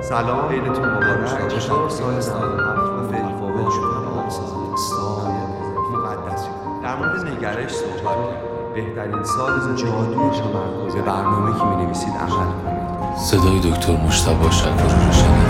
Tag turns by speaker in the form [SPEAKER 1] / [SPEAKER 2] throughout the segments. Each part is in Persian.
[SPEAKER 1] سلام. عیدتون مبارک. چطور سال سال و تفاوت شده. مقدسی در مورد نگرش صحبت کردیم بهترین سال زندگی تمرکز به برنامه که می نویسید عمل کنید.
[SPEAKER 2] صدای دکتر مشتبه شکاری رو شنیدم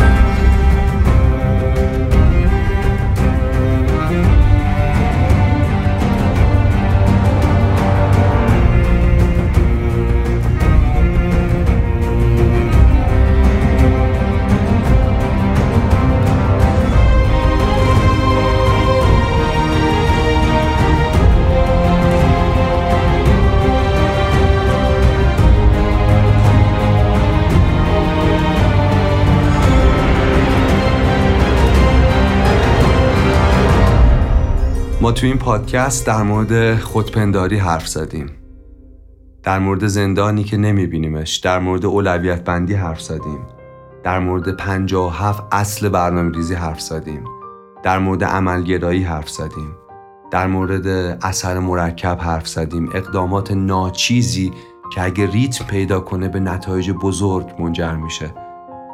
[SPEAKER 1] ما تو این پادکست در مورد خودپنداری حرف زدیم. در مورد زندانی که نمیبینیمش در مورد اولویت بندی حرف زدیم. در مورد 57 اصل برنامه ریزی حرف زدیم. در مورد عملگرایی حرف زدیم. در مورد اثر مرکب حرف زدیم. اقدامات ناچیزی که اگه ریتم پیدا کنه به نتایج بزرگ منجر میشه.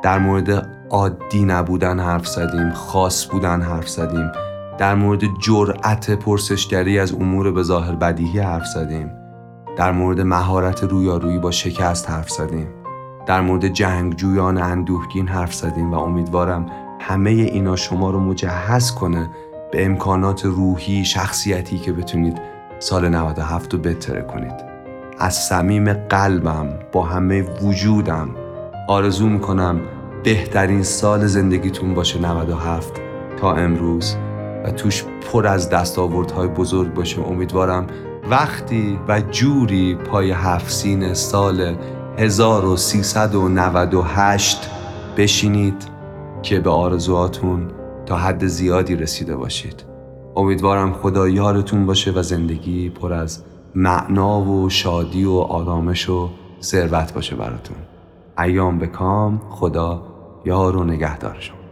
[SPEAKER 1] در مورد عادی نبودن حرف زدیم خاص بودن حرف زدیم. در مورد جرأت پرسشگری از امور به ظاهر بدیهی حرف زدیم. در مورد مهارت رویارویی با شکست حرف زدیم. در مورد جنگجویان اندوهگین حرف زدیم و امیدوارم همه اینا شما رو مجهز کنه به امکانات روحی شخصیتی که بتونید سال 97 رو بهتره کنید. از صمیم قلبم با همه وجودم آرزو می‌کنم بهترین سال زندگیتون باشه 97 تا امروز. و توش پر از دستاوردهای بزرگ باشه. امیدوارم وقتی و جوری پای هفسین سال 1398 بشینید که به آرزوهاتون تا حد زیادی رسیده باشید. امیدوارم خدا یارتون باشه و زندگی پر از معنا و شادی و آرامش و ثروت باشه براتون. ایام به کام خدا یار و نگهدار شما.